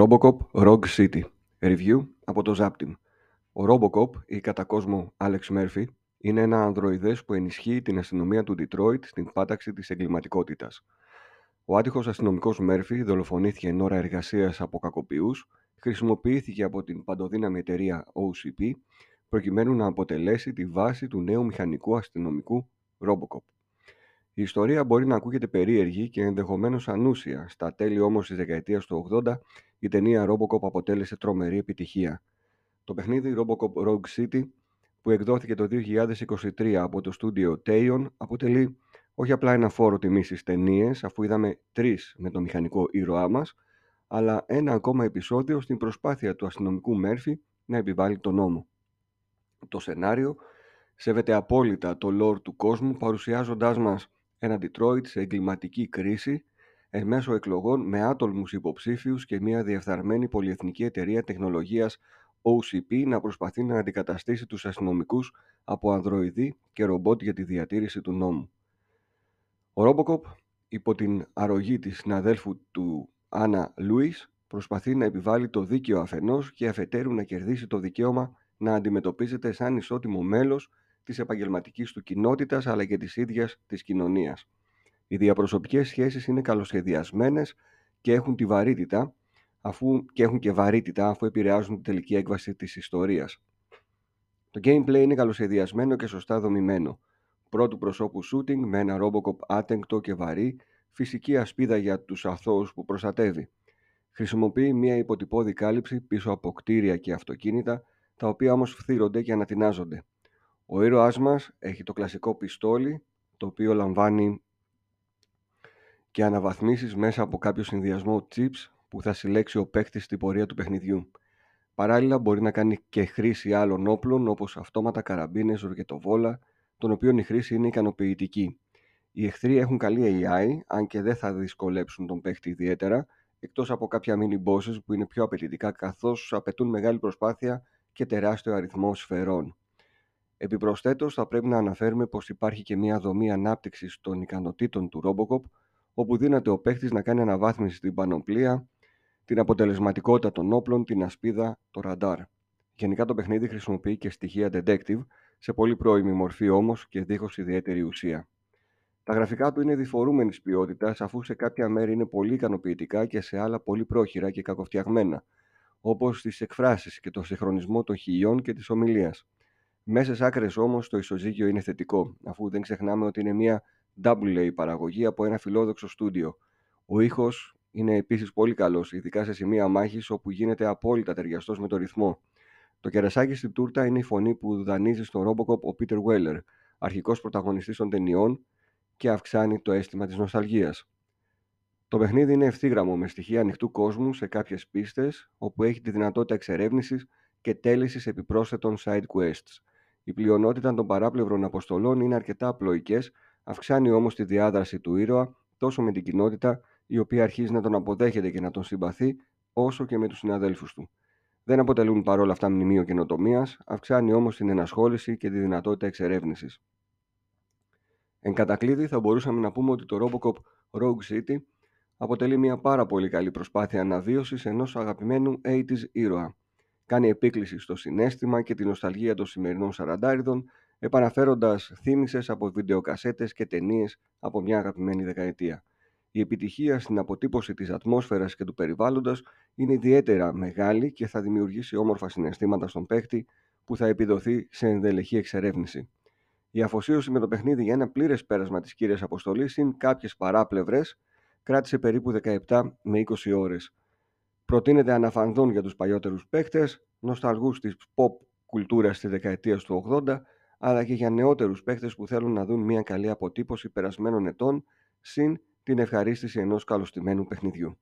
Robocop Rogue City Review από το Zaptim Ο Robocop ή κατά κόσμο Alex Murphy είναι ένα ανδροειδές που ενισχύει την αστυνομία του Detroit στην πάταξη της εγκληματικότητας. Ο άτυχος αστυνομικός Murphy δολοφονήθηκε εν ώρα εργασίας από κακοποιούς, χρησιμοποιήθηκε από την παντοδύναμη εταιρεία OCP προκειμένου να αποτελέσει τη βάση του νέου μηχανικού αστυνομικού Robocop. Η ιστορία μπορεί να ακούγεται περίεργη και ενδεχομένως ανούσια. Στα τέλη όμως της δεκαετίας του 80, η ταινία Robocop αποτέλεσε τρομερή επιτυχία. Το παιχνίδι Robocop Rogue City, που εκδόθηκε το 2023 από το στούντιο Taeon, αποτελεί όχι απλά ένα φόρο τιμής στις ταινίες, αφού είδαμε τρεις με το μηχανικό ήρωά μας, αλλά ένα ακόμα επεισόδιο στην προσπάθεια του αστυνομικού Μέρφυ να επιβάλλει τον νόμο. Το σενάριο σέβεται απόλυτα το lore του κόσμου, παρουσιάζοντάς μας ένα Detroit σε εγκληματική κρίση εν μέσω εκλογών με άτολμους υποψήφιους και μια διεφθαρμένη πολυεθνική εταιρεία τεχνολογίας OCP να προσπαθεί να αντικαταστήσει τους αστυνομικούς από ανδροειδή και ρομπότ για τη διατήρηση του νόμου. Ο Robocop, υπό την αρρωγή της συναδέλφου του Άννα Λούις, προσπαθεί να επιβάλλει το δίκαιο αφενός και αφετέρου να κερδίσει το δικαίωμα να αντιμετωπίζεται σαν ισότιμο μέλος της επαγγελματικής του κοινότητας αλλά και της ίδιας της κοινωνίας. Οι διαπροσωπικές σχέσεις είναι καλοσχεδιασμένες και έχουν τη βαρύτητα αφού, και έχουν και βαρύτητα αφού επηρεάζουν την τελική έκβαση της ιστορίας. Το gameplay είναι καλοσχεδιασμένο και σωστά δομημένο. Πρώτου προσώπου shooting με ένα Robocop άτεγκτο και βαρύ, φυσική ασπίδα για τους αθώους που προστατεύει. Χρησιμοποιεί μια υποτυπώδη κάλυψη πίσω από κτίρια και αυτοκίνητα, τα οποία όμως φθύρονται και ανατινάζονται. Ο ήρωάς μας έχει το κλασικό πιστόλι, το οποίο λαμβάνει και αναβαθμίσεις μέσα από κάποιο συνδυασμό chips που θα συλλέξει ο παίκτης στην πορεία του παιχνιδιού. Παράλληλα μπορεί να κάνει και χρήση άλλων όπλων όπως αυτόματα καραμπίνες, ροκετοβόλα, των οποίων η χρήση είναι ικανοποιητική. Οι εχθροί έχουν καλή AI, αν και δεν θα δυσκολέψουν τον παίκτη ιδιαίτερα, εκτός από κάποια mini bosses που είναι πιο απαιτητικά καθώς απαιτούν μεγάλη προσπάθεια και τεράστιο αριθμό σφαιρών. Επιπροσθέτως, θα πρέπει να αναφέρουμε πως υπάρχει και μια δομή ανάπτυξης των ικανοτήτων του Robocop, όπου δύναται ο παίχτης να κάνει αναβάθμιση στην πανοπλία, την αποτελεσματικότητα των όπλων, την ασπίδα, το ραντάρ. Γενικά το παιχνίδι χρησιμοποιεί και στοιχεία detective, σε πολύ πρώιμη μορφή όμως και δίχως ιδιαίτερη ουσία. Τα γραφικά του είναι διφορούμενης ποιότητας, αφού σε κάποια μέρη είναι πολύ ικανοποιητικά και σε άλλα πολύ πρόχειρα και κακοφτιαγμένα, όπως τι εκφράσεις και το συγχρονισμό των χιλιών και της ομιλίας. Μέσα άκρες όμως το ισοζύγιο είναι θετικό, αφού δεν ξεχνάμε ότι είναι μια double A παραγωγή από ένα φιλόδοξο στούντιο. Ο ήχος είναι επίσης πολύ καλός, ειδικά σε σημεία μάχης όπου γίνεται απόλυτα ταιριαστός με το ρυθμό. Το κερασάκι στην τούρτα είναι η φωνή που δανείζει στον Robocop ο Peter Weller, αρχικός πρωταγωνιστής των ταινιών και αυξάνει το αίσθημα της νοσταλγίας. Το παιχνίδι είναι ευθύγραμμο με στοιχεία ανοιχτού κόσμου σε κάποιες πίστες, όπου έχει τη δυνατότητα εξερεύνησης και τέλεσης επιπρόσθετων side quests. Η πλειονότητα των παράπλευρων αποστολών είναι αρκετά απλοϊκές, αυξάνει όμως τη διάδραση του ήρωα τόσο με την κοινότητα, η οποία αρχίζει να τον αποδέχεται και να τον συμπαθεί, όσο και με τους συναδέλφους του. Δεν αποτελούν παρόλα αυτά μνημείο καινοτομίας, αυξάνει όμως την ενασχόληση και τη δυνατότητα εξερεύνησης. Εν κατακλείδη, θα μπορούσαμε να πούμε ότι το Robocop Rogue City αποτελεί μια πάρα πολύ καλή προσπάθεια αναβίωσης ενός αγαπημένου 80s ήρωα κάνει επίκληση στο συνέστημα και την νοσταλγία των σημερινών σαραντάριδων, επαναφέροντας θύμησε από βιντεοκασέτες και ταινίες από μια αγαπημένη δεκαετία. Η επιτυχία στην αποτύπωση της ατμόσφαιρας και του περιβάλλοντος είναι ιδιαίτερα μεγάλη και θα δημιουργήσει όμορφα συναισθήματα στον παίκτη που θα επιδοθεί σε ενδελεχή εξερεύνηση. Η αφοσίωση με το παιχνίδι για ένα πλήρες πέρασμα της κύριας αποστολής συν κάποιες παράπλευρες κράτησε περίπου 17 με 20 ώρες. Προτείνεται αναφανδόν για τους παλιότερους παίχτες, νοσταλγούς της pop κουλτούρας στη δεκαετίας του 80, αλλά και για νεότερους παίχτες που θέλουν να δουν μια καλή αποτύπωση περασμένων ετών, συν την ευχαρίστηση ενός καλωστημένου παιχνιδιού.